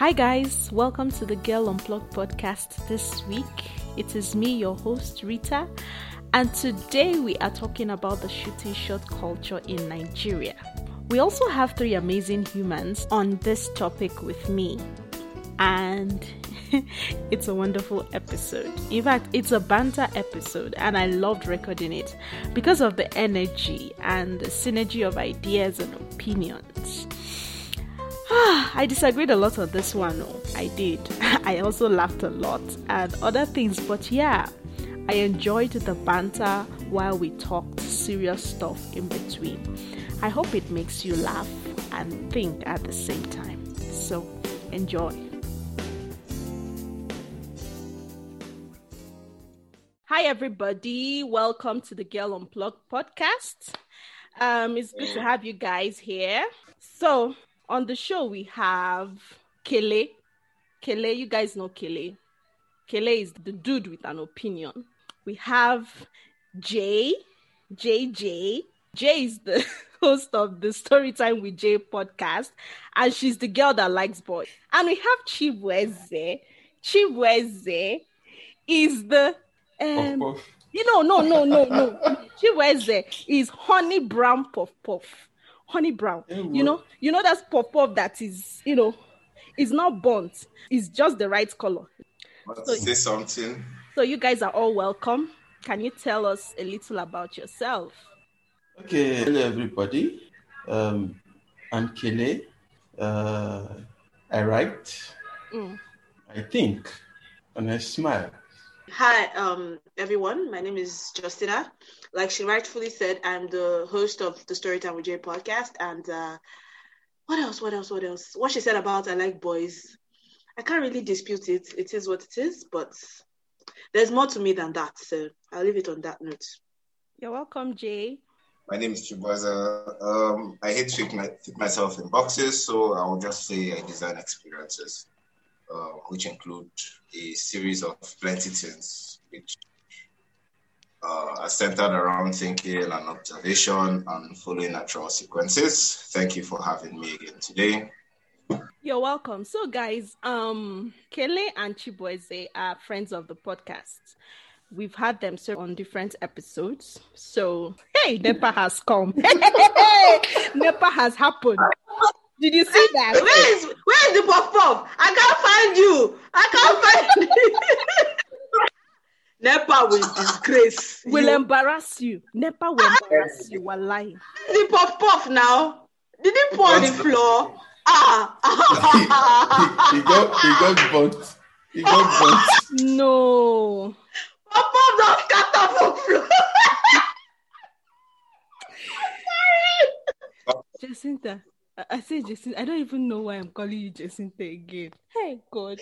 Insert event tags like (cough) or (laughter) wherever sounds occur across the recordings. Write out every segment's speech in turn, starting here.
Hi, guys, welcome to the Girl Unplugged podcast this week. It is me, your host, Rita, and today we are talking about the shooting shot culture in Nigeria. We also have three amazing humans on this topic with me, and (laughs) it's a wonderful episode. In fact, it's a banter episode, and I loved recording it because of the energy and the synergy of ideas and opinions. (sighs) I disagreed a lot on this one. Oh, I did. (laughs) I also laughed a lot and other things, but yeah, I enjoyed the banter while we talked serious stuff in between. I hope it makes you laugh and think at the same time. So, enjoy. Hi, everybody. Welcome to the Girl Unplugged podcast. Um, it's good to have you guys here. So, on the show, we have Kele. Kele, you guys know Kele. Kele is the dude with an opinion. We have Jae. JJ. Jae is the (laughs) host of the Storytime with Jae podcast, and she's the girl that likes boys. And we have Chibueze. Chibueze is the um, you know, no, no, no, no. (laughs) Chibueze is honey brown puff puff honey brown. you know, you know that's pop up that is, you know, it's not burnt. It's just the right color. So, say something. So you guys are all welcome. Can you tell us a little about yourself? Okay, hello everybody. Um, I'm Kele. Uh, I write, mm. I think, and I smile. Hi, um, everyone. My name is Justina like she rightfully said, I'm the host of the Storytime with Jae podcast. And uh, what else? What else? What else? What she said about I like boys, I can't really dispute it. It is what it is, but there's more to me than that. So I'll leave it on that note. You're welcome, Jae. My name is Chibueze. Um, I hate to fit, my, fit myself in boxes, so I will just say I design experiences, uh, which include a series of plenty things, which uh, are centered around thinking and observation and following natural sequences. Thank you for having me again today. You're welcome. So, guys, um, Kele and Chibueze are friends of the podcast. We've had them serve on different episodes. So, hey, NEPA has come. (laughs) Hey, NEPA has happened. Did you see that? Where is where is the pop pop? I can't find you. I can't find you. (laughs) NEPA will disgrace. Will you. embarrass you. NEPA will embarrass you. While lying. The puff puff now. Did he pour on the floor? Ah. (laughs) he, he, got he got burnt. He got burnt. No. Puff puff don't scatter for floor. (laughs) I'm sorry. Jacinta. I say Jacinta. I don't even know why I'm calling you Jacinta again. Hey God.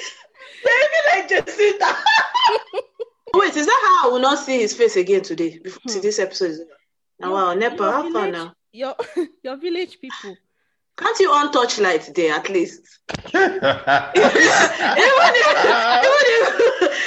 Baby like Jacinta. (laughs) Wait, is that how I will not see his face again today? Before hmm. this episode. Now, wow, Nepa, how far now? Your (laughs) your village people. Can't you on torchlight there at least? (laughs) even, if, even, if,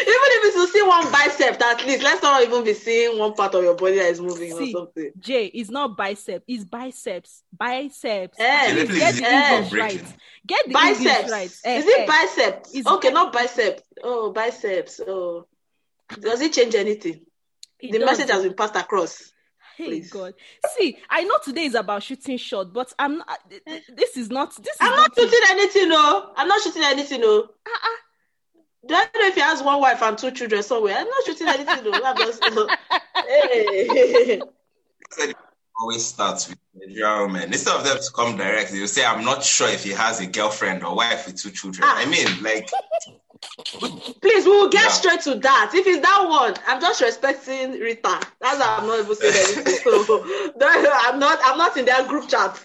even if it's to see one bicep, at least let's not even be seeing one part of your body that is moving see, or something. Jae, it's not bicep, it's biceps. Biceps. Eh, get the eh, English right. Get the biceps. English right. Eh, is it eh. biceps? It's okay, not bicep. Oh, biceps. Oh. Does it change anything? It the does. message has been passed across. Hey Please. God. See, I know today is about shooting shot, but I'm not this is not this I'm not, shooting anything, no. I'm not shooting anything, no. Uh-uh. Do I know if he has one wife and two children somewhere? I'm not shooting anything, no. I'm just, no. Hey. (laughs) always starts with Nigerian women. Instead of them to come directly, you say, I'm not sure if he has a girlfriend or wife with two children. Ah. I mean, like Please, we will get yeah. straight to that. If it's that one, I'm just respecting Rita. That's why I'm not even saying (laughs) anything. So I'm not I'm not in their group chat.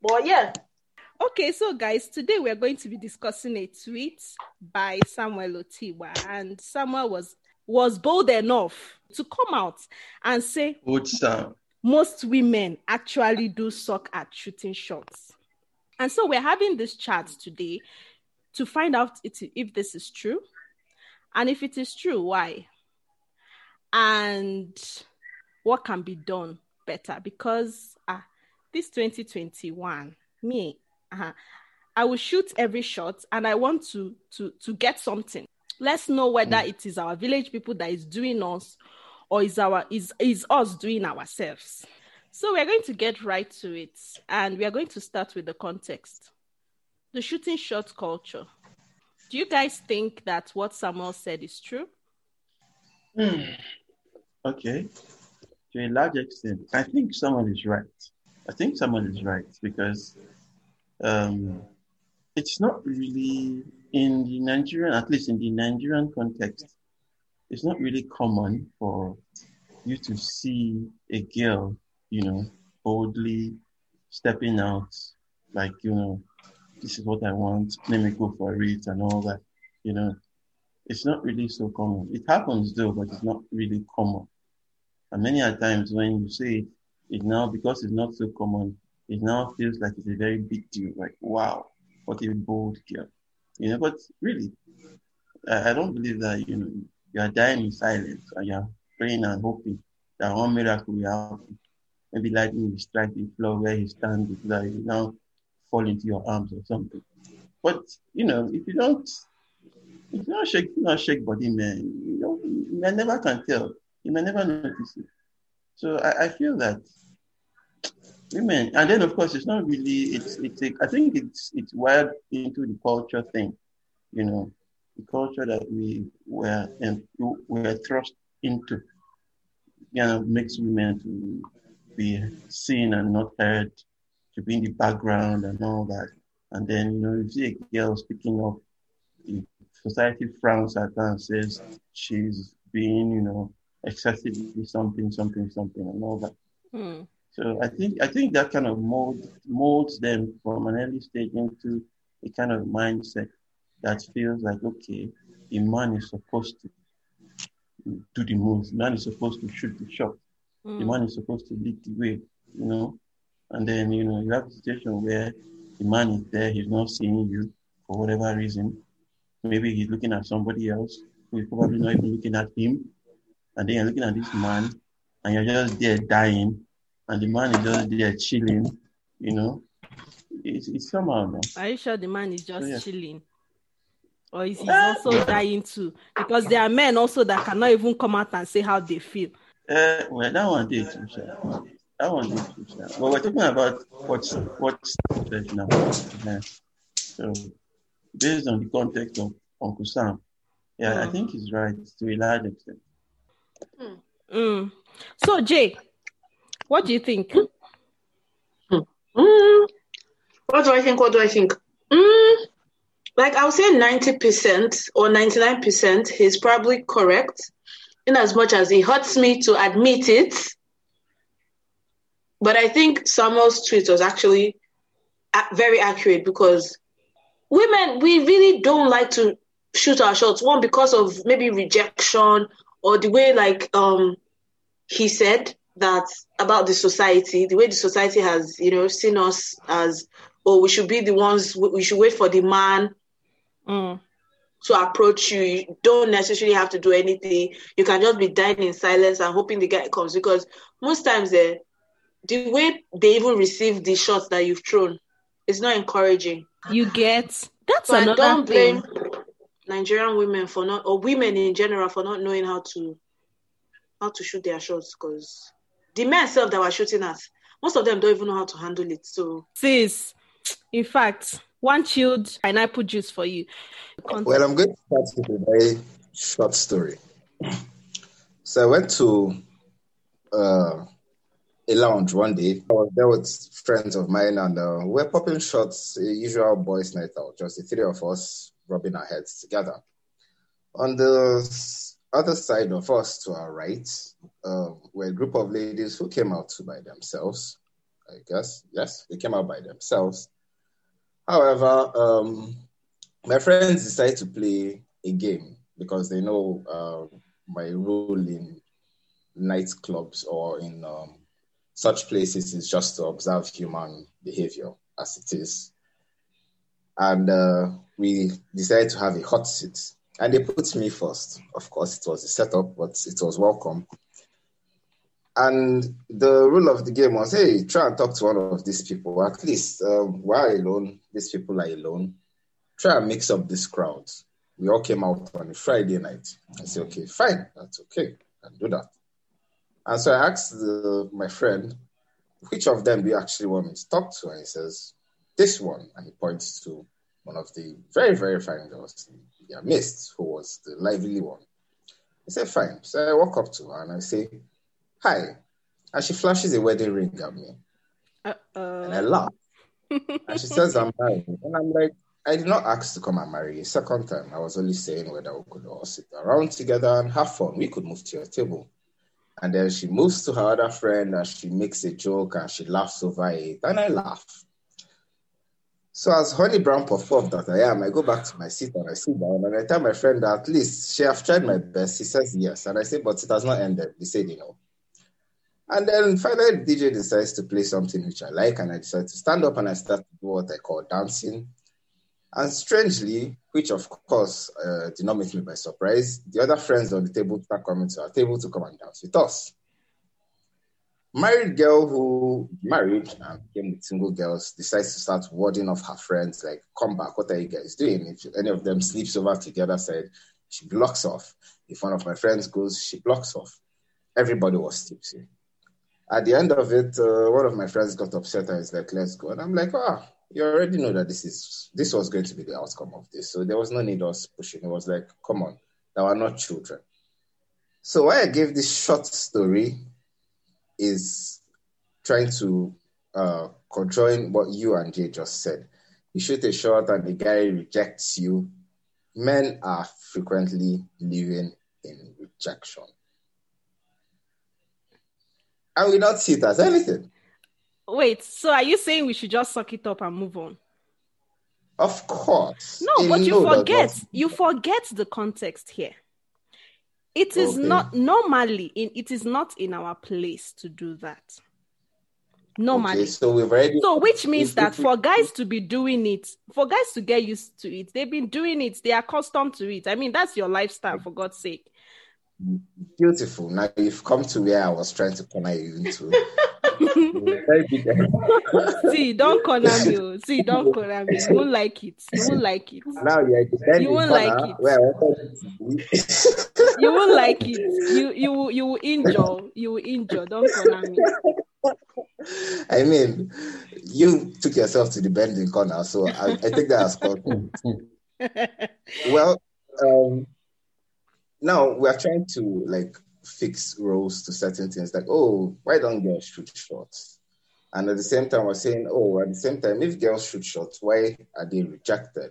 But yeah. Okay, so guys, today we're going to be discussing a tweet by Samuel Otiwa, and Samuel was was bold enough to come out and say most women actually do suck at shooting shots. And so we're having this chat today to find out if this is true. And if it is true, why? And what can be done better? Because uh, this 2021, me, uh, I will shoot every shot and I want to to to get something. Let's know whether mm. it is our village people that is doing us or is our is is us doing ourselves. So we're going to get right to it and we are going to start with the context. The shooting shot culture. Do you guys think that what Samuel said is true? Hmm. Okay. To a large extent, I think someone is right. I think someone is right because um, it's not really in the Nigerian, at least in the Nigerian context, it's not really common for you to see a girl, you know, boldly stepping out, like, you know, this is what I want, let me go for it and all that, you know. It's not really so common. It happens though, but it's not really common. And many a times when you say it, it now, because it's not so common, it now feels like it's a very big deal. Like, wow, what a bold girl. You know, but really, I, don't believe that, you know, you are dying in silence and you're praying and hoping that one miracle will happen. Maybe lightning will strike the floor where he stands, that you now fall into your arms or something. But, you know, if you don't, if you don't shake, you not shake body, man, you know, you may never can tell. You may never notice it. So I, I feel that women, and then of course it's not really. It's it's. A, I think it's it's wired into the culture thing, you know, the culture that we were and we were thrust into, you know, makes women to be seen and not heard, to be in the background and all that. And then you know, you see a girl speaking up, society frowns at her and says she's being, you know, excessively something, something, something, and all that. Mm. So I think I think that kind of mold molds them from an early stage into a kind of mindset that feels like okay, a man is supposed to do the moves, man is supposed to shoot the shot, mm. the man is supposed to lead the way, you know. And then you know you have a situation where the man is there, he's not seeing you for whatever reason. Maybe he's looking at somebody else who is probably not even looking at him. And then you're looking at this man and you're just there dying and the man is just there chilling, you know, it's, it's somehow. No? Are you sure the man is just so, yeah. chilling? Or is he also dying too? Because there are men also that cannot even come out and say how they feel. Uh, well, that one did sir. That one did too, sir. But we're talking about what's what's now. Yeah. So, based on the context of Uncle Sam, yeah, mm. I think he's right to a large extent. Mm. Mm. So, Jae, what do you think? Mm. What do I think? What do I think? Mm, like I would say 90% or 99%, he's probably correct in as much as it hurts me to admit it. But I think Samuel's tweet was actually very accurate because women, we really don't like to shoot our shots. One, because of maybe rejection or the way, like um, he said, that about the society, the way the society has, you know, seen us as, oh, we should be the ones, we should wait for the man mm. to approach you. You don't necessarily have to do anything. You can just be dying in silence and hoping the guy comes because most times eh, the way they even receive the shots that you've thrown is not encouraging. You get that's but another don't blame thing. Nigerian women for not or women in general for not knowing how to how to shoot their shots because the men self that were shooting at, most of them don't even know how to handle it. So, sis, in fact, one chilled pineapple juice for you. Well, I'm going to start with a very short story. So I went to uh, a lounge one day. I was there with friends of mine, and uh, we we're popping shots, usual boys' night out, just the three of us rubbing our heads together. On the other side of us to our right um, were a group of ladies who came out by themselves. I guess, yes, they came out by themselves. However, um, my friends decided to play a game because they know uh, my role in nightclubs or in um, such places is just to observe human behavior as it is. And uh, we decided to have a hot seat and they put me first. Of course, it was a setup, but it was welcome. And the rule of the game was, hey, try and talk to one of these people. At least um, we're alone. These people are alone. Try and mix up this crowd. We all came out on a Friday night. I said, okay, fine, that's okay. I can do that. And so I asked the, my friend, which of them do you actually want me to talk to? And he says, this one. And he points to one of the very, very fine girls in their midst, who was the lively one. He said, fine. So I walk up to her and I say, hi. And she flashes a wedding ring at me. Uh-oh. And I laugh. and she says, I'm married. And I'm like, I did not ask to come and marry you. Second time, I was only saying whether we could all sit around together and have fun. We could move to your table. And then she moves to her other friend and she makes a joke and she laughs over it. And I laugh. So as honey brown puff that I am, I go back to my seat and I sit down and I tell my friend that at least she have tried my best. He says yes. And I say, but it has not ended. He said, you know. And then finally DJ decides to play something which I like and I decide to stand up and I start to do what I call dancing. And strangely, which of course uh, did not make me by surprise, the other friends on the table start coming to our table to come and dance with us. Married girl who married and came with single girls decides to start warding off her friends, like, come back, what are you guys doing? If any of them sleeps over to the other side, she blocks off. If one of my friends goes, she blocks off. Everybody was tipsy. At the end of it, uh, one of my friends got upset and was like, let's go. And I'm like, ah, you already know that this is this was going to be the outcome of this. So there was no need us pushing. It was like, come on, they were not children. So why I gave this short story is trying to uh, what you and Jae just said. You shoot a shot and the guy rejects you. Men are frequently living in rejection. And we don't see it as anything. Wait, so are you saying we should just suck it up and move on? Of course. No, but you forget. You forget the context here. It is okay. not normally in it is not in our place to do that. Normally. Okay, so we've already So which means that for guys to be doing it, for guys to get used to it, they've been doing it, they are accustomed to it. I mean, that's your lifestyle for God's sake. Beautiful. Now you've come to where I was trying to corner you into. (laughs) (laughs) See, don't corner me. Oh. See, don't corner me. You won't like it. You won't like it. Now you're You won't like it. you won't like it. You you will you will injure. You will injure. Don't corner me. I mean, you took yourself to the bending corner, so I, I think that has called. (laughs) well, um, now we are trying to like fix roles to certain things like oh why don't girls shoot shots and at the same time we're saying oh at the same time if girls shoot shots why are they rejected?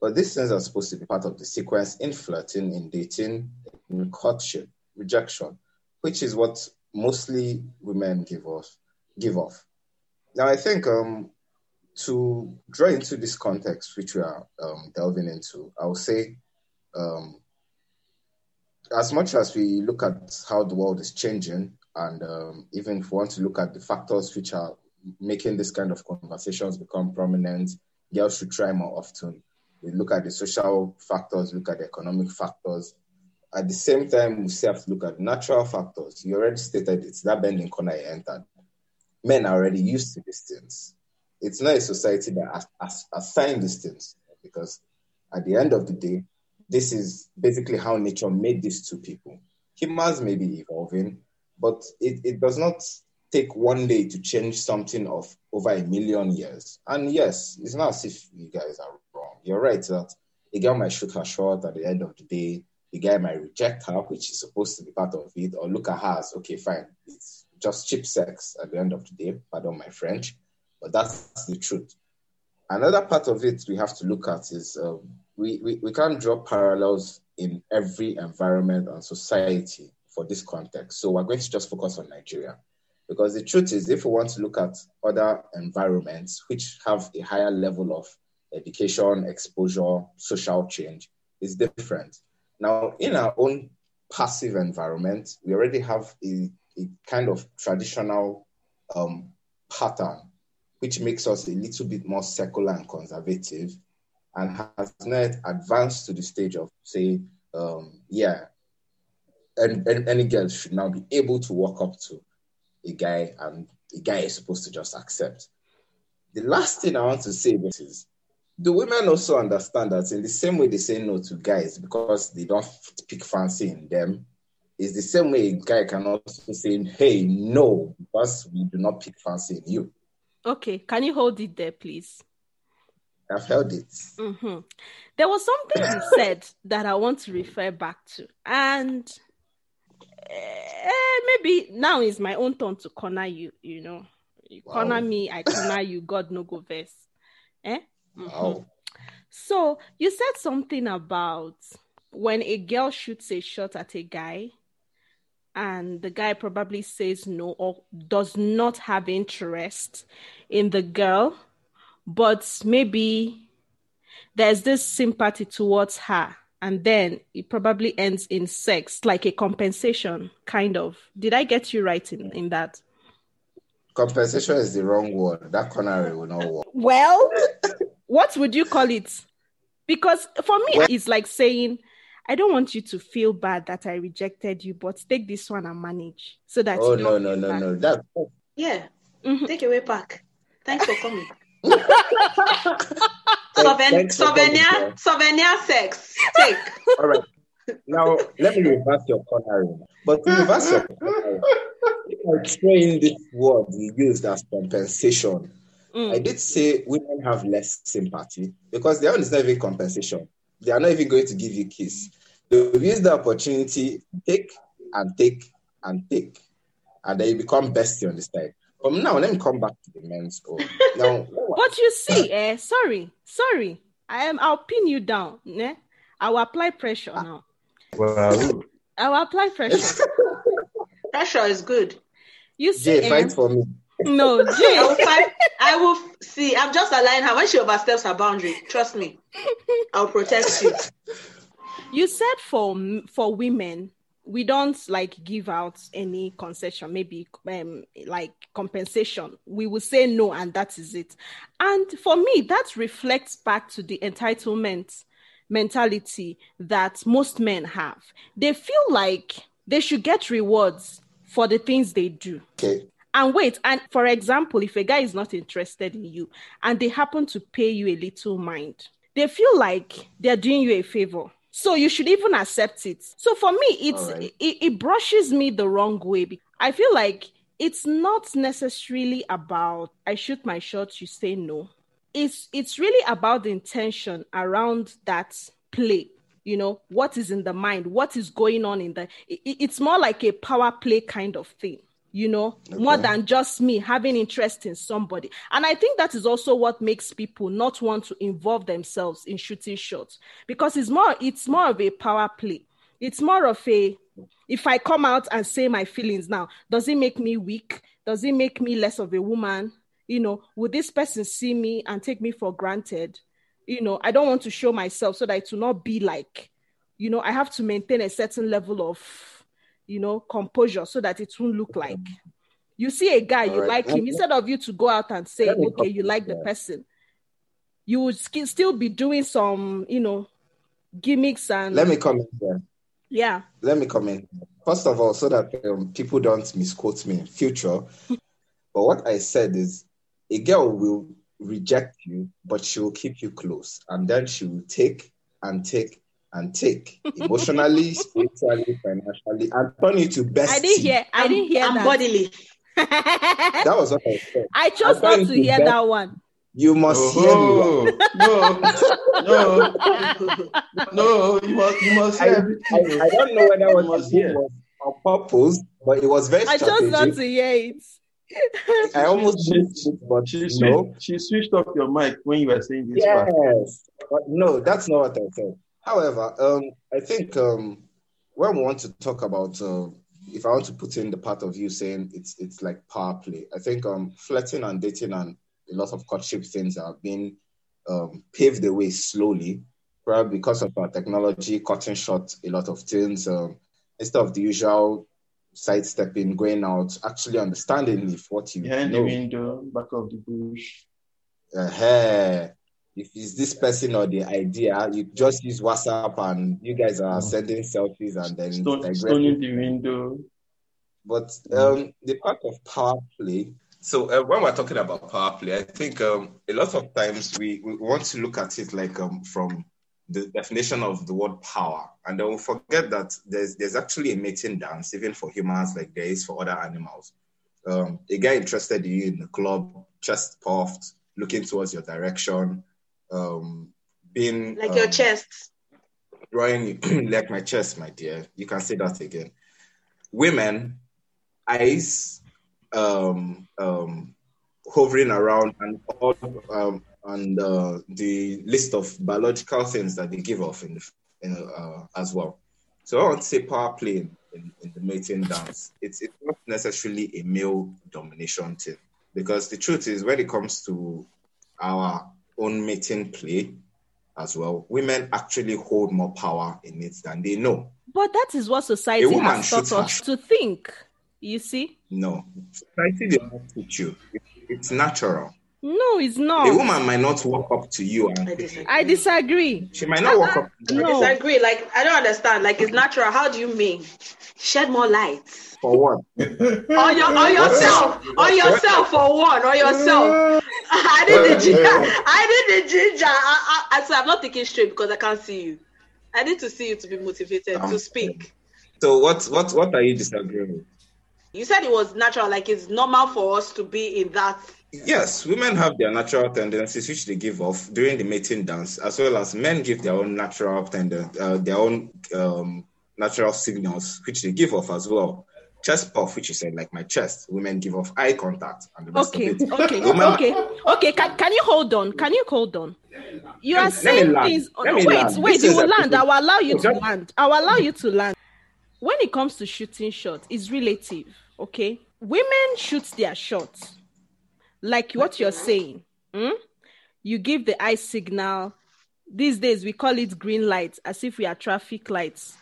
But these things are supposed to be part of the sequence in flirting in dating in courtship rejection which is what mostly women give off give off. Now i think um to draw into this context which we are um, delving into i would say um, as much as we look at how the world is changing, and um, even if we want to look at the factors which are making this kind of conversations become prominent, girls should try more often. We look at the social factors, look at the economic factors. At the same time, we still have to look at natural factors. You already stated it's that bending corner I entered. Men are already used to these things. It's not a society that has, assigned these things because at the end of the day, this is basically how nature made these two people. Humans may be evolving, but it, it does not take one day to change something of over a million years. And yes, it's not as if you guys are wrong. You're right that a girl might shoot her shot at the end of the day. The guy might reject her, which is supposed to be part of it, or look at her as, okay, fine, it's just cheap sex at the end of the day. Pardon my French, but that's the truth. Another part of it we have to look at is um, we, we, we can't draw parallels in every environment and society for this context. So we're going to just focus on Nigeria. Because the truth is, if we want to look at other environments which have a higher level of education, exposure, social change, is different. Now, in our own passive environment, we already have a, a kind of traditional um, pattern, which makes us a little bit more secular and conservative and has not advanced to the stage of say, um, yeah, and, and any girl should now be able to walk up to a guy and a guy is supposed to just accept. The last thing I want to say is the women also understand that in the same way they say no to guys because they don't pick fancy in them, is the same way a guy can also say, hey, no, because we do not pick fancy in you. Okay, can you hold it there, please? I've held it. Mm-hmm. There was something you (laughs) said that I want to refer back to, and uh, maybe now is my own turn to corner you. You know, you wow. corner me, I corner you. God no go verse. Eh? Mm-hmm. Wow. So you said something about when a girl shoots a shot at a guy, and the guy probably says no or does not have interest in the girl, but maybe there's this sympathy towards her and then it probably ends in sex like a compensation kind of did i get you right in, in that compensation is the wrong word that corner will not work well (laughs) what would you call it because for me well, it's like saying I don't want you to feel bad that I rejected you, but take this one and manage so that. Oh no no no bad. no! That yeah, mm-hmm. take away back. Thanks for coming. Souvenir, souvenir, souvenir sex. Take. All right. Now let me reverse your cornering. But to reverse your cornering, (laughs) if I train this word we used as compensation, mm. I did say women have less sympathy because their own is not even compensation. They are not even going to give you kiss. They'll use the opportunity, take and take and take, and then you become bestie on the side. From now, let me come back to the men's goal. (laughs) Now, but you see, eh? Sorry, sorry. I am. I'll pin you down. Eh? I will apply pressure now. Well, I will apply pressure. (laughs) pressure is good. You see, Jae, fight eh? for me. No, (laughs) Jae. I will, fight, I will see. I'm just allowing her when she oversteps her boundary. Trust me, I'll protect you. You said for for women, we don't like give out any concession, maybe um, like compensation. We will say no, and that is it. And for me, that reflects back to the entitlement mentality that most men have. They feel like they should get rewards for the things they do. Okay. And wait, and for example, if a guy is not interested in you and they happen to pay you a little mind, they feel like they're doing you a favor. So you should even accept it. So for me, it's right. it, it brushes me the wrong way. I feel like it's not necessarily about I shoot my shot, you say no. It's it's really about the intention around that play. You know what is in the mind, what is going on in the. It, it's more like a power play kind of thing you know, okay. more than just me having interest in somebody. And I think that is also what makes people not want to involve themselves in shooting shots because it's more it's more of a power play. It's more of a if I come out and say my feelings now, does it make me weak? Does it make me less of a woman? You know, would this person see me and take me for granted? You know, I don't want to show myself so that it will not be like, you know, I have to maintain a certain level of you know, composure so that it won't look like you see a guy, you right. like him, instead of you to go out and say, okay, you like the person, you would still be doing some, you know, gimmicks and. Let me comment there. Yeah. Let me comment. First of all, so that um, people don't misquote me in future, (laughs) but what I said is a girl will reject you, but she will keep you close. And then she will take and take and take emotionally, (laughs) spiritually, financially, and turn you to best. I didn't hear. I didn't hear and that. bodily. (laughs) that was what I said. I chose not to hear best. that one. You must oh, hear me. No, no, no. (laughs) You must. You must hear. I, I, I don't know whether what was here was on purpose, but it was very. I chose not to hear it. I almost missed it, but she switched, no. she switched off your mic when you were saying this. Yes, part. but no, that's not what I said. However, um, I think um, when we want to talk about, uh, if I want to put in the part of you saying it's it's like power play, I think um, flirting and dating and a lot of courtship things have been um, paved the way slowly, probably because of our technology cutting short a lot of things. Um, instead of the usual sidestepping, going out, actually understanding if what you behind know. the window, back of the bush. Uh, if it's this person or the idea, you just use WhatsApp and you guys are mm. sending selfies and then Stone, stoning the window. But um, the part of power play. So uh, when we're talking about power play, I think um, a lot of times we, we want to look at it like um, from the definition of the word power, and then we forget that there's there's actually a mating dance even for humans like there is for other animals. Um, a guy interested in you in the club, chest puffed, looking towards your direction, um, being like your um, chest, drawing (clears throat) like my chest, my dear. You can say that again. Women, eyes, um, um, hovering around, and all, um, and uh, the list of biological things that they give off in, the, in uh, as well. So I want to say power play in, in, in the mating dance. It's it's not necessarily a male domination thing because the truth is when it comes to our own mating play as well, women actually hold more power in it than they know. But that is what society has taught us to think. You see? No, society did not teach you. It's natural. No, it's not. A woman might not walk up to you and I disagree. I disagree. She might not walk up. To you. No. I disagree. Like I don't understand. Like it's natural. How do you mean? Shed more light. For what? on your on yourself. on yourself for one. On yourself. (laughs) I did the ginger. I did the ginger. I, I, I, so I'm not thinking straight because I can't see you. I need to see you to be motivated um, to speak. So what what what are you disagreeing with? You said it was natural, like it's normal for us to be in that Yes, women have their natural tendencies which they give off during the mating dance, as well as men give their own natural tendon, uh, their own um, natural signals which they give off as well. Chest puff, which you said, like my chest, women give off eye contact and the rest okay, of it. Okay, (laughs) women, okay, okay. Can, can you hold on? Can you hold on? You are saying things. wait, land. wait. This you will land. I will allow you to land. I will allow you to land. When it comes to shooting shots, it's relative. Okay, women shoot their shots like what you're saying. Hmm? You give the eye signal. These days we call it green light, as if we are traffic lights.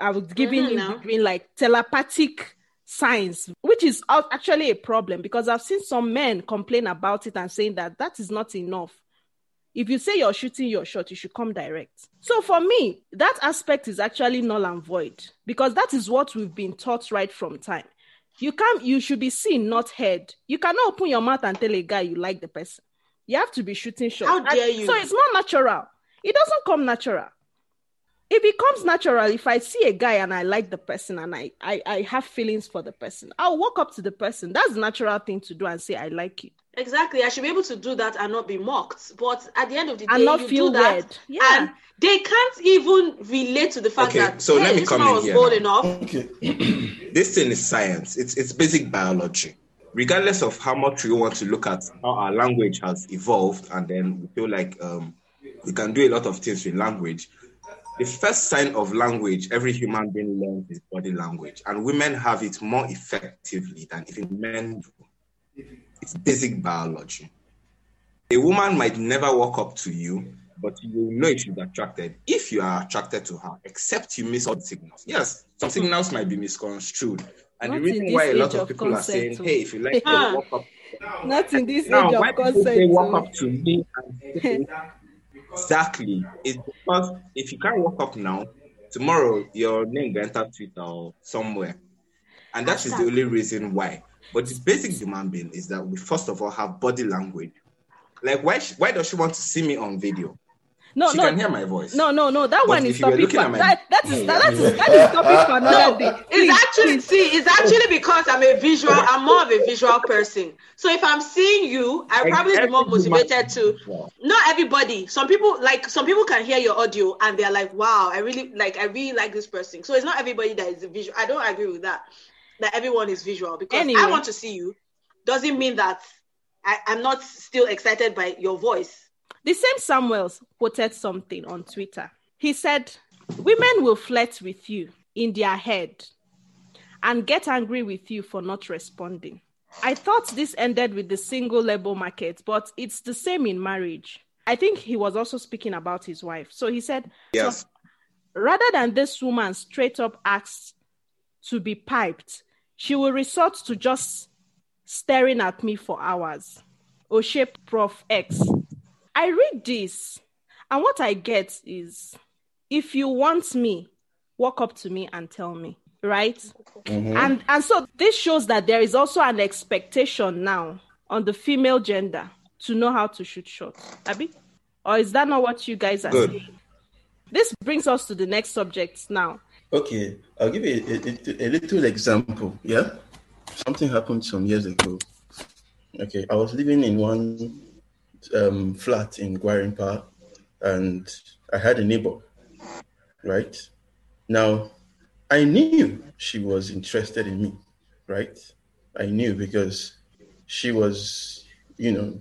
I was giving mm-hmm, him the green light, telepathic signs, which is actually a problem because I've seen some men complain about it and saying that that is not enough. If you say you're shooting your shot, you should come direct. So for me, that aspect is actually null and void because that is what we've been taught right from time. You can't. You should be seen, not heard. You cannot open your mouth and tell a guy you like the person. You have to be shooting shots. How dare you? So it's not natural. It doesn't come natural. It becomes natural if I see a guy and I like the person and I, I, I have feelings for the person. I'll walk up to the person. That's the natural thing to do and say, I like you. Exactly. I should be able to do that and not be mocked. But at the end of the day, and not feel do that, weird. Yeah. And they can't even relate to the fact okay, that so hey, let me come in here. Bold enough. Okay. (clears throat) this thing is science. It's it's basic biology. Regardless of how much we want to look at how our language has evolved, and then we feel like um, we can do a lot of things with language. The first sign of language every human being learns is body language, and women have it more effectively than even men do. It's basic biology. A woman might never walk up to you but you know if she's attracted if you are attracted to her, except you miss all the signals. Yes, some signals might be misconstrued. And Not the reason why a lot of, people are saying, hey, if you like to walk up. Not in this now, age of consent. Say walk up to me exactly. It's because if you can't walk up now, tomorrow your name will enter Twitter or somewhere. And that is the only reason why. But the basic human being is that we first of all have body language. Like why why does she want to see me on video? No, she no, can hear my voice. No, no, no. That but one is topic for my... that, that is that, that is that is topic for another day. It's actually see, it's actually because I'm a visual. I'm more of a visual person. So if I'm seeing you, I probably be more motivated to. Not everybody. Some people like some people can hear your audio and they're like, "Wow, I really like. I really like this person." So it's not everybody that is a visual. I don't agree with that. That everyone is visual because anyway. I want to see you doesn't mean that I, I'm not still excited by your voice the same Samuels quoted something on Twitter. He said, Women will flirt with you in their head and get angry with you for not responding. I thought this ended with the single labor market, but it's the same in marriage. I think he was also speaking about his wife. So he said, Yes. So, rather than this woman straight up asks to be piped, she will resort to just staring at me for hours. O'Shea Prof X I read this, and what I get is if you want me, walk up to me and tell me, right? Mhm. And and so this shows that there is also an expectation now on the female gender to know how to shoot shots. Abby? Or is that not what you guys are Good. saying? This brings us to the next subject now. Okay, I'll give you a, a, a little example. Yeah, something happened some years ago. Okay, I was living in one um, flat in Gwarinpa, and I had a neighbor. Right now, I knew she was interested in me. Right, I knew because she was, you know,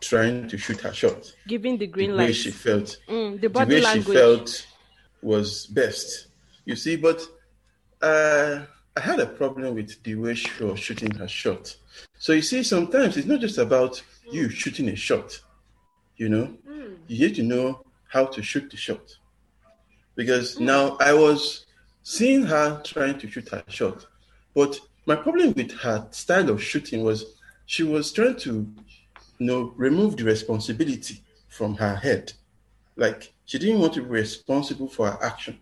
trying to shoot her shot. Giving the green the way light. she felt Mm, the the body way language. she felt was best. You see, but uh, I had a problem with the way she was shooting her shot. So you see, sometimes it's not just about you mm. shooting a shot. You know, Mm. you need to know how to shoot the shot. Because mm. now I was seeing her trying to shoot her shot, but my problem with her style of shooting was she was trying to, you know, remove the responsibility from her head. Like she didn't want to be responsible for her action.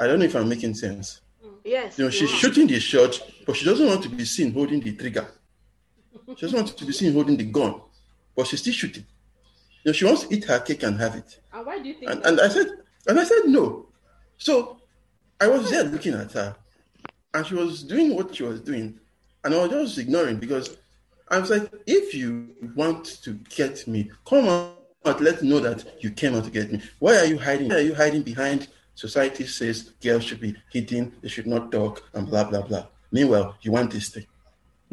I don't know if I'm making sense. Mm. Yes. You know, she's shooting the shot, but she doesn't want to be seen holding the trigger. She doesn't want to be seen holding the gun, but she's still shooting. You know, she wants to eat her cake and have it. And why do you think And, and I said, and I said no. So I was there looking at her, and she was doing what she was doing, and I was just ignoring because I was like, if you want to get me, come out, let me know that you came out to get me. Why are you hiding? Why are you hiding behind? Society says girls should be hidden, they should not talk, and blah blah blah. Meanwhile, you want this thing.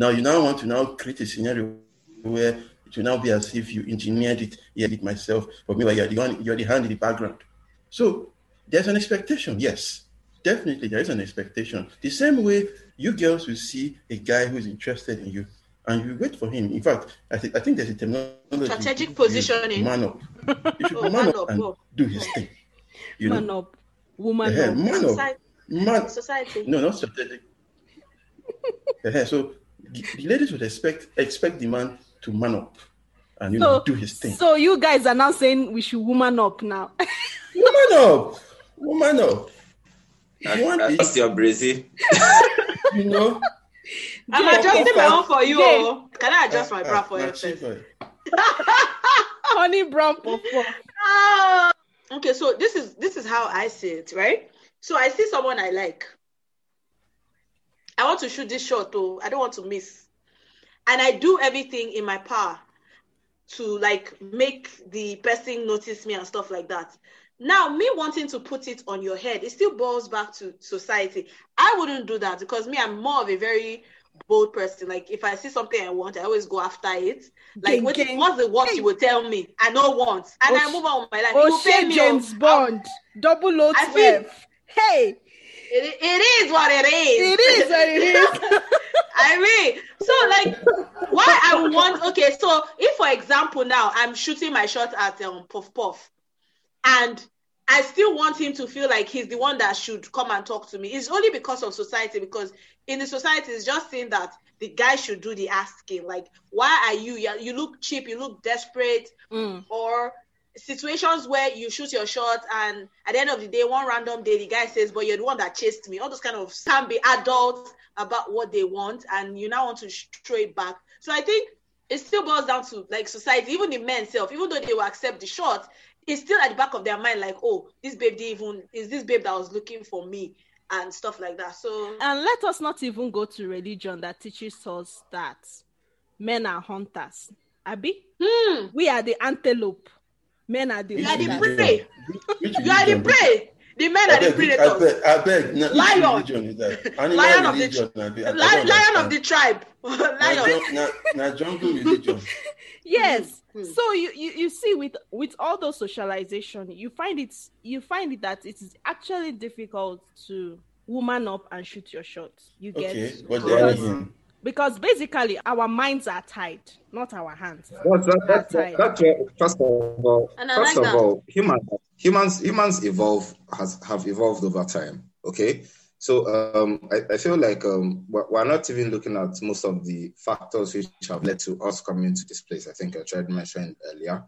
Now you now want to now create a scenario where it will now be as if you engineered it, yeah, it myself, but meanwhile you're the one, you're the hand in the background. So there's an expectation, yes. Definitely there is an expectation. The same way you girls will see a guy who is interested in you and you wait for him. In fact, I think I think there's a terminology. Strategic positioning. Man up. You should (laughs) Oh, man, man up up, and oh. do his thing. You man know? up, woman Yeah, up? man up. Society. Man Society. no, not strategic. Yeah, so the the ladies would expect expect the man to man up and you know do his thing. so you guys are now saying we should woman up now. (laughs) woman up, woman up. You want That's this, your brazy. (laughs) you know? I'm Jae, adjusting my own for you. Jae. oh. Can I adjust my bra Ah, for you first? (laughs) Honey brown pawpaw. Ah, okay, so this is this is how I see it, right? So I see someone I like. I want to shoot this shot, though. I don't want to miss, and I do everything in my power to like make the person notice me and stuff like that. Now, me wanting to put it on your head, it still boils back to society. I wouldn't do that because me, I'm more of a very bold person. Like if I see something I want, I always go after it. Like Gang, what, gang. what's the worst you will tell me? I don't want, and I Oh, move on with my life. You Oh, pay me, James oh. Bond, double O I twelve. Hey, It, it is what it is. it is what it is. (laughs) I mean, so like, why I want? Okay, so if for example now I'm shooting my shot at um, Puff Puff, and I still want him to feel like he's the one that should come and talk to me. It's only because of society. Because in the society, it's just saying that the guy should do the asking. Like, why are you? You you look cheap. You look desperate. Mm. Or situations where you shoot your shot and at the end of the day, one random day, the guy says, "But you're the one that chased me." All those kind of can be adults about what they want, and you now want to throw it back. So I think it still boils down to like society, even the men self, even though they will accept the shot, it's still at the back of their mind, like, oh, this babe even is this babe that was looking for me and stuff like that. So And let us not even go to religion that teaches us that men are hunters. abby hmm, we are the antelope. Men are the You are the prey. Which you are the prey. The men I are the beg, predators. I beg, I beg. Na, which Lion. religion is that? (laughs) Animal Lion of the religion, I beg, Lion, lion of the tribe. (laughs) Lion. jun- na, na jungle religion. (laughs) Yes. Mhm. So you, you you see with with all those socialization, you find it you find it that it is actually difficult to woman up and shoot your shot. You get Okay, but because, then because basically our minds are tied, not our hands. That's first of all, And first like of that. all, humans humans humans evolve has have evolved over time. Okay, so um, I, I feel like um, we're, we're not even looking at most of the factors which have led to us coming into this place. I think I tried to mention earlier.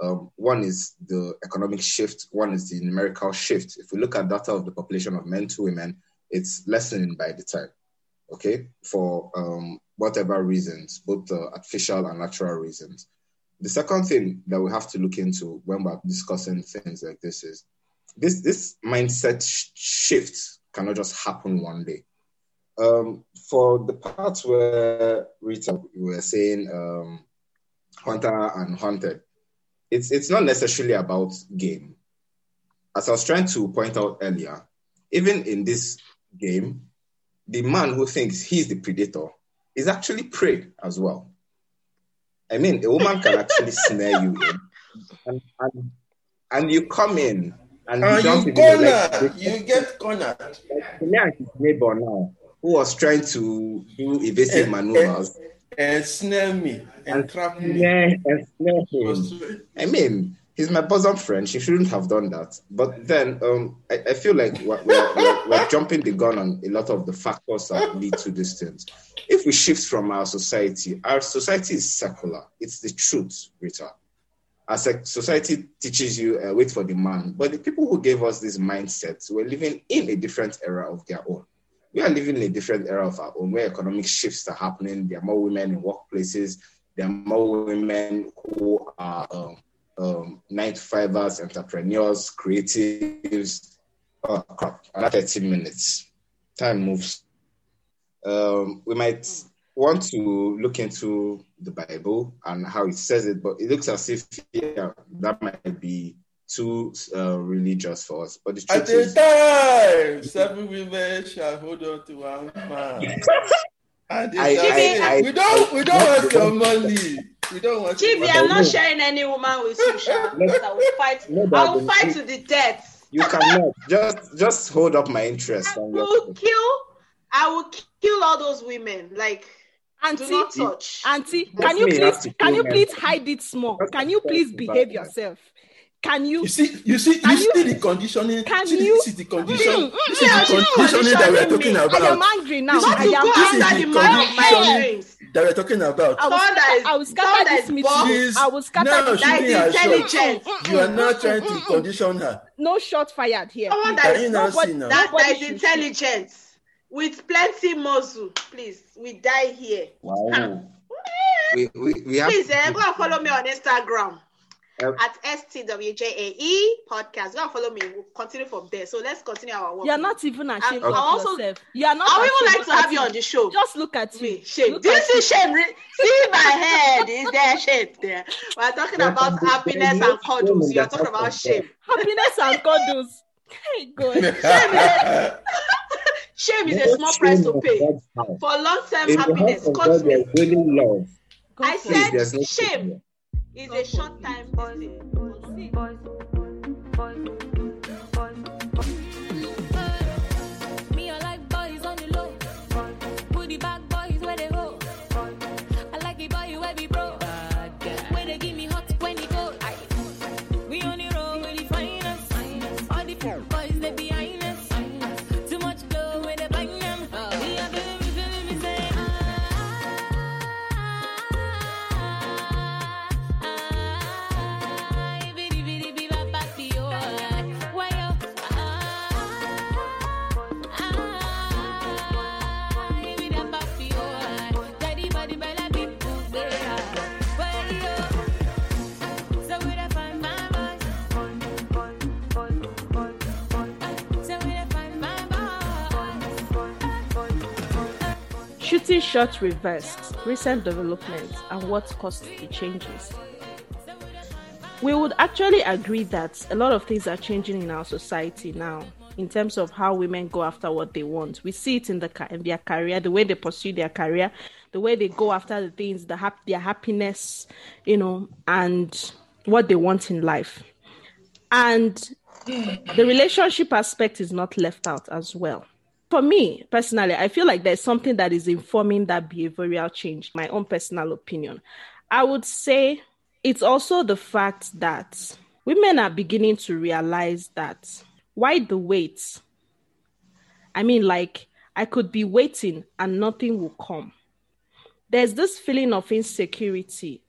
Um, one is the economic shift, one is the numerical shift. If we look at data of the population of men to women, it's lessening by the time, okay, for um, whatever reasons, both uh, artificial and natural reasons. The second thing that we have to look into when we're discussing things like this is this this mindset sh- shift cannot just happen one day. Um, for the parts where Rita we were saying um, hunter and hunted, it's it's not necessarily about game. As I was trying to point out earlier, even in this game, the man who thinks he's the predator is actually prey as well. I mean, a woman can actually (laughs) snare you in, and, and, and you come in and Uh, you, you corner, you get cornered. Like, me and his neighbor now, who was trying to do evasive Eh, maneuvers and snare me and trap me. snare and snare him. I mean, he's my bosom friend. She shouldn't have done that. But then um, I, I feel like we're, we're, we're, jumping the gun on a lot of the factors that lead to these things. If we shift from our society, our society is secular. It's the truth, Rita. As a society teaches you, uh, wait for the man. But the people who gave us this mindset were living in a different era of their own. We are living in a different era of our own, where economic shifts are happening. There are more women in workplaces. There are more women who are um, um, nine to fivers, entrepreneurs, creatives. Oh, crap. Another 30 minutes. Time moves. Um, we might want to look into the Bible and how it says it, but it looks as if yeah, that might be too uh, religious for us. But the At truth the is, time, seven women shall hold on to one man. (laughs) At the I- time, I- I- we don't, we don't want your money. We don't want your Chibi, money. I'm know. not sharing any woman with you, Sha. because I will fight. No, I will fight to the death. you cannot just just hold up my interest. I will kill. I will kill all those women. Like, do Auntie, touch. Auntie, can you please can you please hide it small? Can you please behave yourself? Can you You see, you see, you see you- the conditioning. can see, you- This is the condition. Mm, mm This yeah, is the conditioning that we're talking me. I am angry now. This is I the- am go this is the the man of my condition dreams. That we're talking about. I will Someone that scatter, I will scatter someone that this meeting. born- I will scatter now this That shooting her shot. Mm, mm, you are not trying to condition her. No shot fired here. Someone please. Can you is, Nobody- see now? that, that nobody is intelligent with plenty muscle. Please, we die here. Wow. we, we, we have Please, eh, go and follow me on Instagram Uh, at STWJAE E podcast. Go and follow me. We'll continue from there. So let's continue our work. You're not even ashamed I of also- yourself. You are not. I would even like to have you on the show. Just look at me. me. Shame. Look Do you see shame? See my head. Is there (laughs) shame there? We're talking about happiness and is cuddles. You're talking about shame. Happiness and cuddles. Hey, God. (laughs) Shame is a (laughs) small price to pay in God's house. for long-term happiness. house of Cost God, me. really love. I for Please, it. there's no said shame here. is a short-time thing. Me, I like boys on the low. Put the back boys where they go. I like the boy where be bro. Where they give me hot when he go. We on the road with the finest. All the Shot reversed, recent developments, and what caused the changes. We would actually agree that a lot of things are changing in our society now in terms of how women go after what they want. We see it in the in their career, the way they pursue their career, the way they go after the things, the hap- their happiness, you know, and what they want in life. And the relationship aspect is not left out as well. For me personally, I feel like there's something that is informing that behavioral change, my own personal opinion. I would say it's also the fact that women are beginning to realize that why the wait? I mean, like, I could be waiting and nothing will come. There's this feeling of insecurity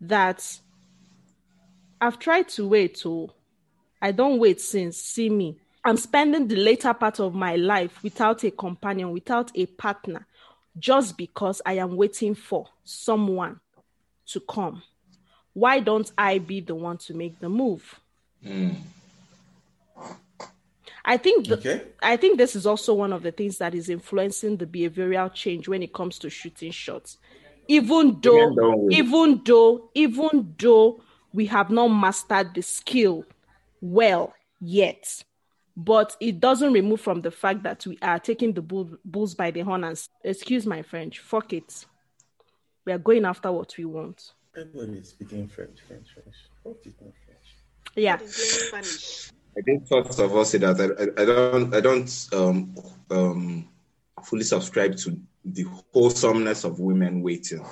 that I've tried to wait. Oh, I don't wait since. See me. I'm spending the later part of my life without a companion, without a partner, just because I am waiting for someone to come. Why don't I be the one to make the move? I think the, Okay. I think this is also one of the things that is influencing the behavioral change when it comes to shooting shots. Even though, even though, even though we have not mastered the skill well yet, but it doesn't remove from the fact that we are taking the bull, bulls by the horn and excuse my French, fuck it. We are going after what we want. Everybody is speaking French, French, French. What is not French? Yeah. What is blaming Spanish? I did first of all say that I, I, I don't I don't um, um, fully subscribe to the wholesomeness of women waiting.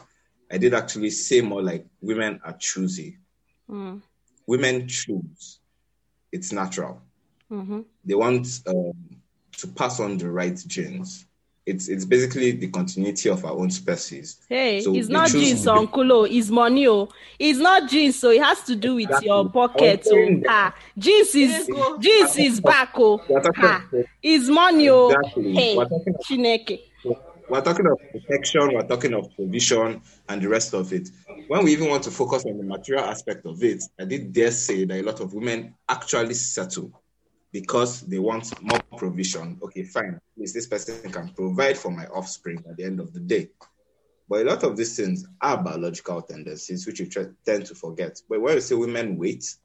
I did actually say more like women are choosy. Mm. Women choose. It's natural. Mhm. They want um, to pass on the right genes. It's it's basically the continuity of our own species. Hey, So it's not genes, jeans, to- Uncle. Oh, it's money. Oh, it's not jeans, so it has to do with your Exactly. pocket. I was Oh, ah, jeans is There you go. jeans is back. Oh, We're talking ah, about- it's money. Oh, Exactly. hey, We're talking about- Chineke. We're talking of protection, we're talking of provision, and the rest of it. When we even want to focus on the material aspect of it, I did dare say that a lot of women actually settle because they want more provision. Okay, fine. At least this person can provide for my offspring at the end of the day. But a lot of these things are biological tendencies, which we try, tend to forget. But when you say women wait,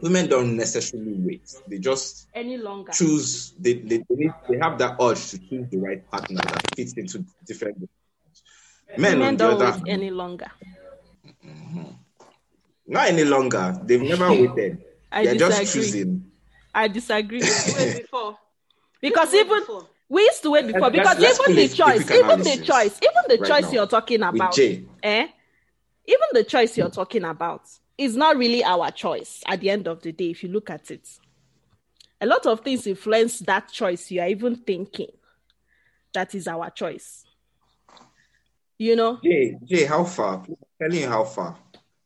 women don't necessarily wait. They just Any longer? choose they, they, they, need, they have that urge to choose the right partner that fits into different men Men on don't wait any longer. Mm-hmm. not any longer they've never (laughs) waited I they're just choosing I disagree (laughs) Wait before. (laughs) because Wait even before. we used to wait before Let's- because let's even the choice, even the choice, even the choice you're talking about, eh? Even the choice you're talking about is not really our choice at the end of the day. If you look at it, a lot of things influence that choice you are even thinking. That is our choice. You know, Jae, Jae, how far? Please, I'm telling you how far.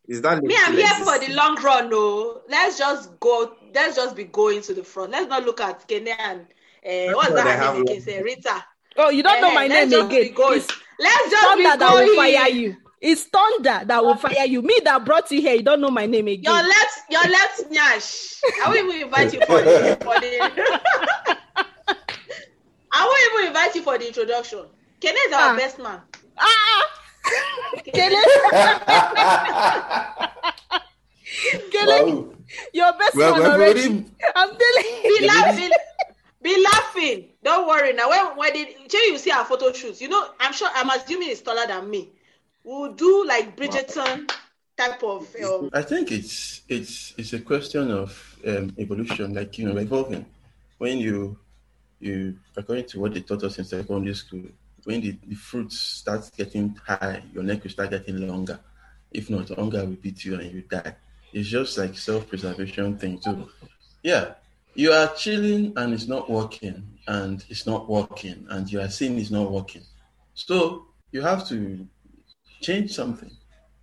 Is that Me, I'm here for the long run. No, let's just go. Let's just be going to the front. Let's not look at Kenya and uh, what's that they her have name one. again? Say Rita. oh, you don't know Eh, my let's name just be again. going. It's Let's just be thunder that will fire you. It's thunder that will fire you. Me that brought you here, you don't know my name again. Your left, your left nyash. I will even invite you for the. (laughs) For the I will even invite you for the introduction. Kenya is our Ah. best man. Ah! (laughs) Kele, Kele, (laughs) Wow. Your best Well, one we've already. already- I'm telling (laughs) Be laughing. Be laughing. Don't worry. Now, when when did Jae, you see our photo shoots? You know, I'm sure. I'm assuming he's taller than me. We'll do like Bridgerton type of. Um, I think it's it's it's a question of um, evolution, like you know, evolving. When you you according to what they taught us in secondary school, when the, the fruit starts getting high, your neck will start getting longer. If not, hunger will beat you and you die. It's just like self-preservation thing too. Yeah, you are chilling and it's not working, and it's not working, and you are seeing it's not working. So you have to change something.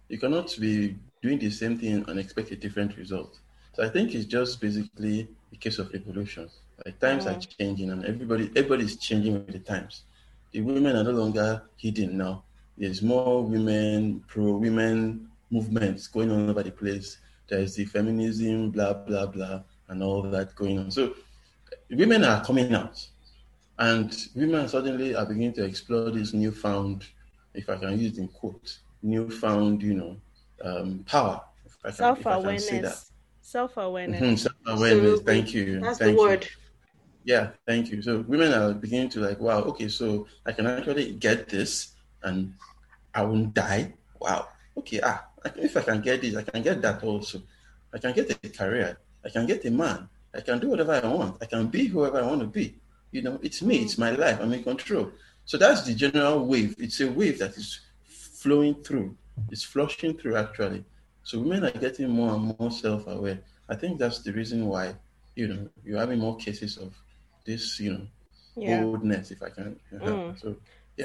You cannot be doing the same thing and expect a different result. So I think it's just basically a case of evolution. Like times are mm. changing and everybody everybody is changing with the times. The women are no longer hidden now. There's more women, pro women movements going on over the place. There's the feminism, blah blah blah, and all that going on. So women are coming out. And women suddenly are beginning to explore this newfound, if I can use it in quotes, newfound, you know, um, power. If I can, if I can say that. Self-awareness. Self-awareness. Mhm, self-awareness. Absolutely. Thank you. that's Thank the you. word. Yeah, thank you. So women are beginning to like, wow, okay, so I can actually get this and I won't die. Wow. Okay, ah, if I can get this, I can get that also. I can get a career. I can get a man. I can do whatever I want. I can be whoever I want to be. You know, it's me, it's my life. I'm in control. So that's the general wave. It's a wave that is flowing through. It's flushing through actually. So women are getting more and more self-aware. I think that's the reason why, you know, you're having more cases of this, you know, Yeah. boldness, if I can. Mm. So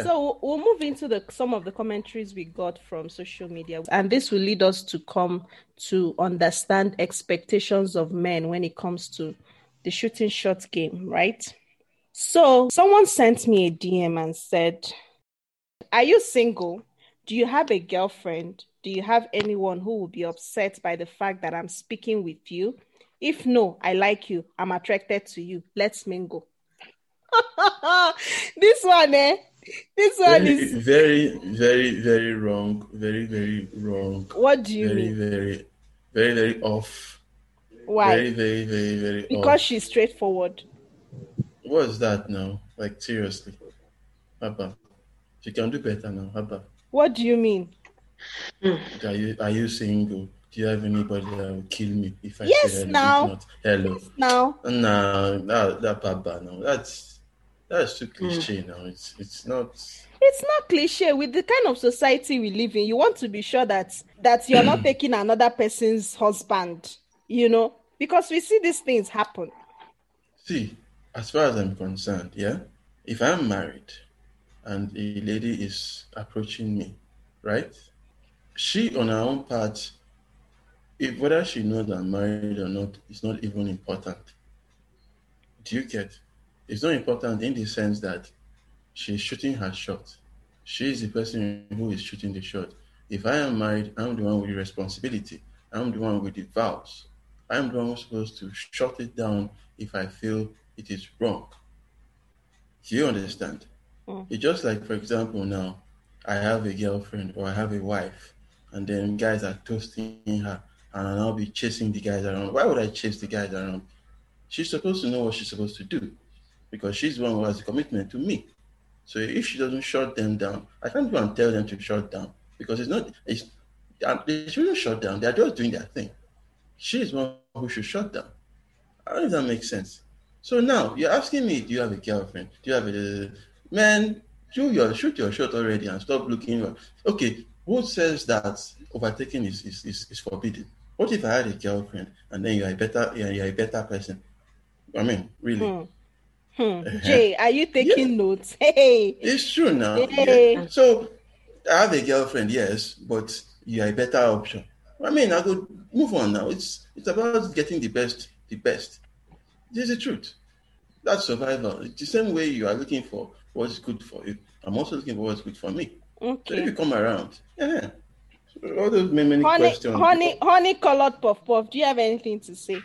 So we'll move into the some of the commentaries we got from social media, and this will lead us to come to understand expectations of men when it comes to the shooting shot game, right? So someone sent me a DM and said, "Are you single? Do you have a girlfriend? Do you have anyone who will be upset by the fact that I'm speaking with you? If no, I like you. I'm attracted to you. Let's mingle." (laughs) this one, eh? This one Very, is very, very, very wrong. Very, very wrong. what do you Very, mean? very, very, very very off. Why? Very, very, very, very because off. she's straightforward. What is that now? Like seriously, Papa, she can do better now, Papa. What do you mean? Are you are you single? Do you have anybody that will kill me if I Yes, say hello? now. Hello. Now, No, that that Papa, no, that's that's too cliche mm. now. It's it's not. it's not cliche with the kind of society we live in. You want to be sure that that you're not (clears throat) taking another person's husband, you know, because we see these things happen. See, as far as I'm concerned, yeah, if I'm married and a lady is approaching me, right? She on her own part, if whether she knows I'm married or not, is not even important. Do you get? It's not important in the sense that she's shooting her shot. She is the person who is shooting the shot. If I am married, I'm the one with the responsibility. I'm the one with the vows. I'm the one who's supposed to shut it down if I feel it is wrong. Do you understand? Mm. It's just like, for example, now I have a girlfriend or I have a wife, and then guys are toasting her, and I'll be chasing the guys around. Why would I chase the guys around? She's supposed to know what she's supposed to do because she's the one who has a commitment to me. So if she doesn't shut them down, I can't go and tell them to shut down because it's not. It's they shouldn't shut down. They are just doing their thing. She's one who should shut down. How does that make sense? So now you're asking me, do you have a girlfriend? Do you have a man? Shoot your shoot your shot already and stop looking. Okay, who says that overtaking is is, is, is forbidden? What if I had a girlfriend and then you're a better you're, you're a better person? I mean, really, Hmm. Hmm. (laughs) Jae, are you taking notes? (laughs) Hey, it's true now. Hey. Yeah. So I have a girlfriend, yes, but you're a better option. I mean, I could move on now. It's it's about getting the best, the best. This is the truth. That's survival. It's the same way you are looking for what's good for you. I'm also looking for what's good for me. Okay. So if you come around, yeah. So all those many, many Honey, questions. honey, honey colored puff puff. Do you have anything to say?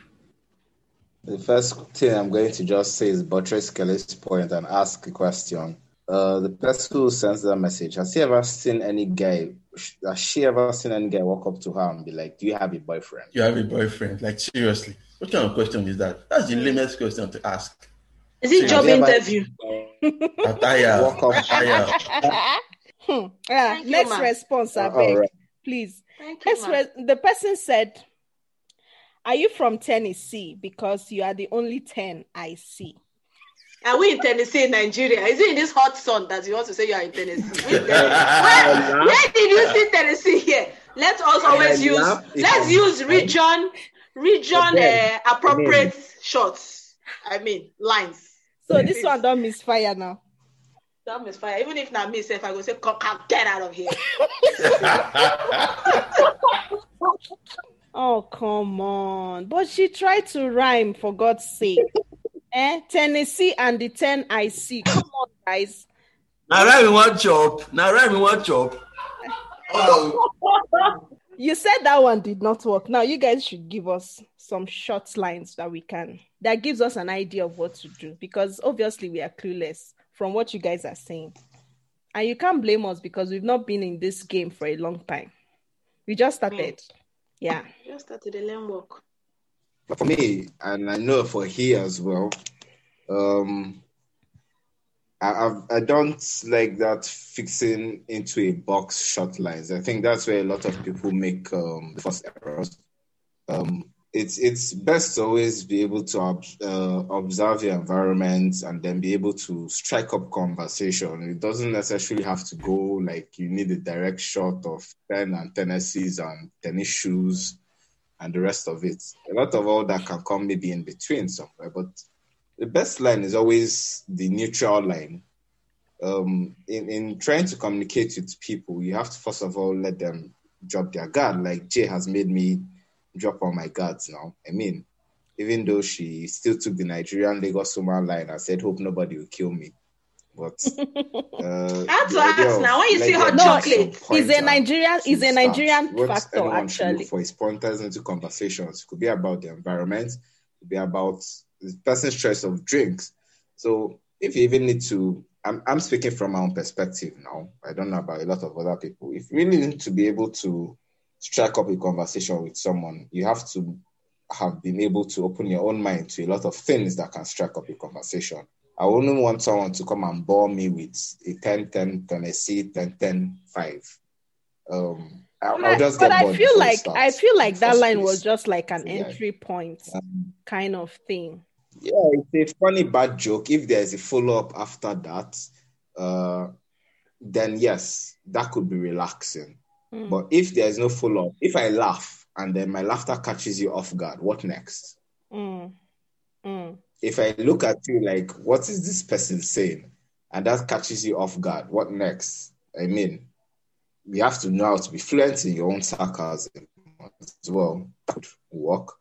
The first thing I'm going to just say is buttress Kelly's point and ask a question. Uh, the person who sends that message, has he ever seen any guy, has she ever seen any guy walk up to her and be like, Do you have a boyfriend? You have a boyfriend. Like seriously, what kind of question is that? That's the lamest question to ask. Is it So job have you ever- interview? Attire, (laughs) Walk up. attire. Hmm. Yeah. Thank you, Next response, I beg, alright. please. Thank you, Next, re- the person said, "Are you from Tennessee? Because you are the only ten I see." Are we in Tennessee, Nigeria? Is it in this hot sun that you want to say you are in Tennessee? Tennessee? (laughs) where, where did you see Tennessee here? Let us always use let's use region region uh, appropriate shots. I mean lines. So this one don't misfire now. Don't misfire. Even if not me, if I go say, come, come, get out of here. (laughs) (laughs) Oh come on! But she tried to rhyme for God's sake. eh? Tennessee and the ten I see. Come on, guys. Now right we one chop. Now right we one chop. Oh, (laughs) You said that one did not work. Now you guys should give us some short lines that we can that gives us an idea of what to do because obviously we are clueless from what you guys are saying. And you can't blame us because we've not been in this game for a long time. We just started. Yeah. Just started the learn work. For me, and I know for he as well, um, I, I've, I don't like that fixing into a box shot lines. I think that's where a lot of people make um, the first errors. Um, it's it's best to always be able to ob- uh, observe your environment and then be able to strike up conversation. It doesn't necessarily have to go like you need a direct shot of ten and Tennessees and tennis shoes and the rest of it. A lot of all that can come maybe in between somewhere, but the best line is always the neutral line. um, in, in trying to communicate with people, you have to first of all let them drop their guard. Like Jae has made me drop on my guards now. I mean, even though she still took the Nigerian Lagos Suma line, I said, hope nobody will kill me. But (laughs) uh, That's the what idea of now when you see let hot them No, drop chocolate, is a Nigerian, is a. Nigerian factor anyone should look actually. for his pointers into conversations. It could be about the environment, it could be about the person's choice of drinks. So if you even need to, I'm, I'm speaking from my own perspective now. I don't know about a lot of other people. If you really need to be able to strike up a conversation with someone, you have to have been able to open your own mind to a lot of things that can strike up a conversation. I wouldn't want someone to come and bore me with a 10 10 Tennessee 10 10 5. Um, But I, just but get I feel like starts I feel like that line place. was just like an yeah. entry point Um, kind of thing. yeah, it's a funny bad joke. If there's a follow up after that, uh, then yes, that could be relaxing. Mm. But if there's no follow up, if I laugh and then my laughter catches you off guard, what next? Mm. Mm. If I look at you like, what is this person saying? And that catches you off guard, what next? I mean, you have to know how to be fluent in your own sarcasm as well. Would work.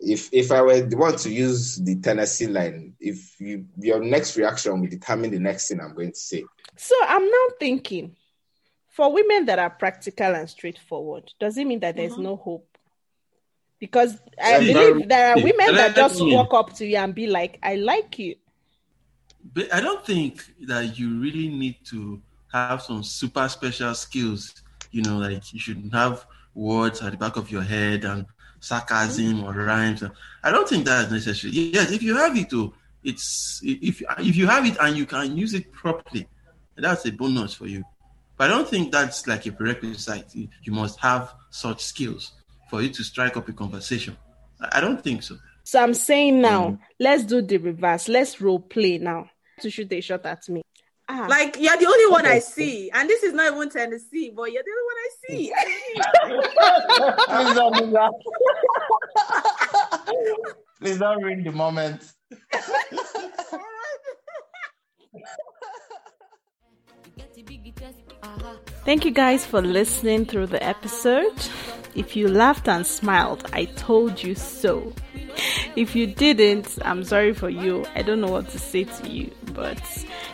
If if I were the one to use the Tennessee line, if you your next reaction will determine the next thing I'm going to say. So I'm now thinking, for women that are practical and straightforward, does it mean that there's Mhm. no hope? Because I See, believe there are see, women that let just me- walk up to you and be like, "I like you." But I don't think that you really need to have some super special skills. You know, like you should have words at the back of your head and sarcasm or rhymes. I don't think that is necessary. Yes, if you have it, though, it's if if you have it and you can use it properly, that's a bonus for you. But I don't think that's like a prerequisite. You you must have such skills for you to strike up a conversation. I I don't think so. So I'm saying now, Mm. let's do the reverse. Let's role play now. To shoot a shot at me. Ah, like you're the only one I see, and this is not even Tennessee, but you're the only one I see. (laughs) (laughs) Please don't do that. (laughs) Please don't ruin the moment. Thank you guys for listening through the episode. If you laughed and smiled, I told you so. If you didn't, I'm sorry for you. I don't know what to say to you, but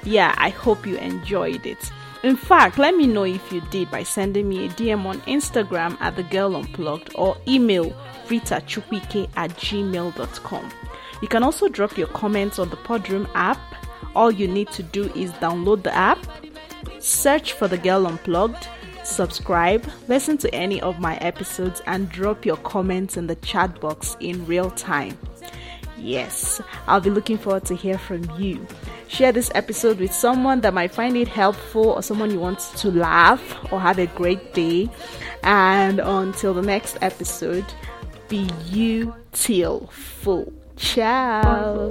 yeah, I hope you enjoyed it. In fact, let me know if you did by sending me a DM on Instagram at the girl unplugged or email ritachukwuike at gmail.com. You can also drop your comments on the Podroom app. All you need to do is download the app, search for the girl unplugged subscribe listen to any of my episodes and drop your comments in the chat box in real time. Yes i'll be looking forward to hear from you. Share this episode with someone that might find it helpful or someone you want to laugh or have a great day. And until the next episode be you till full. Ciao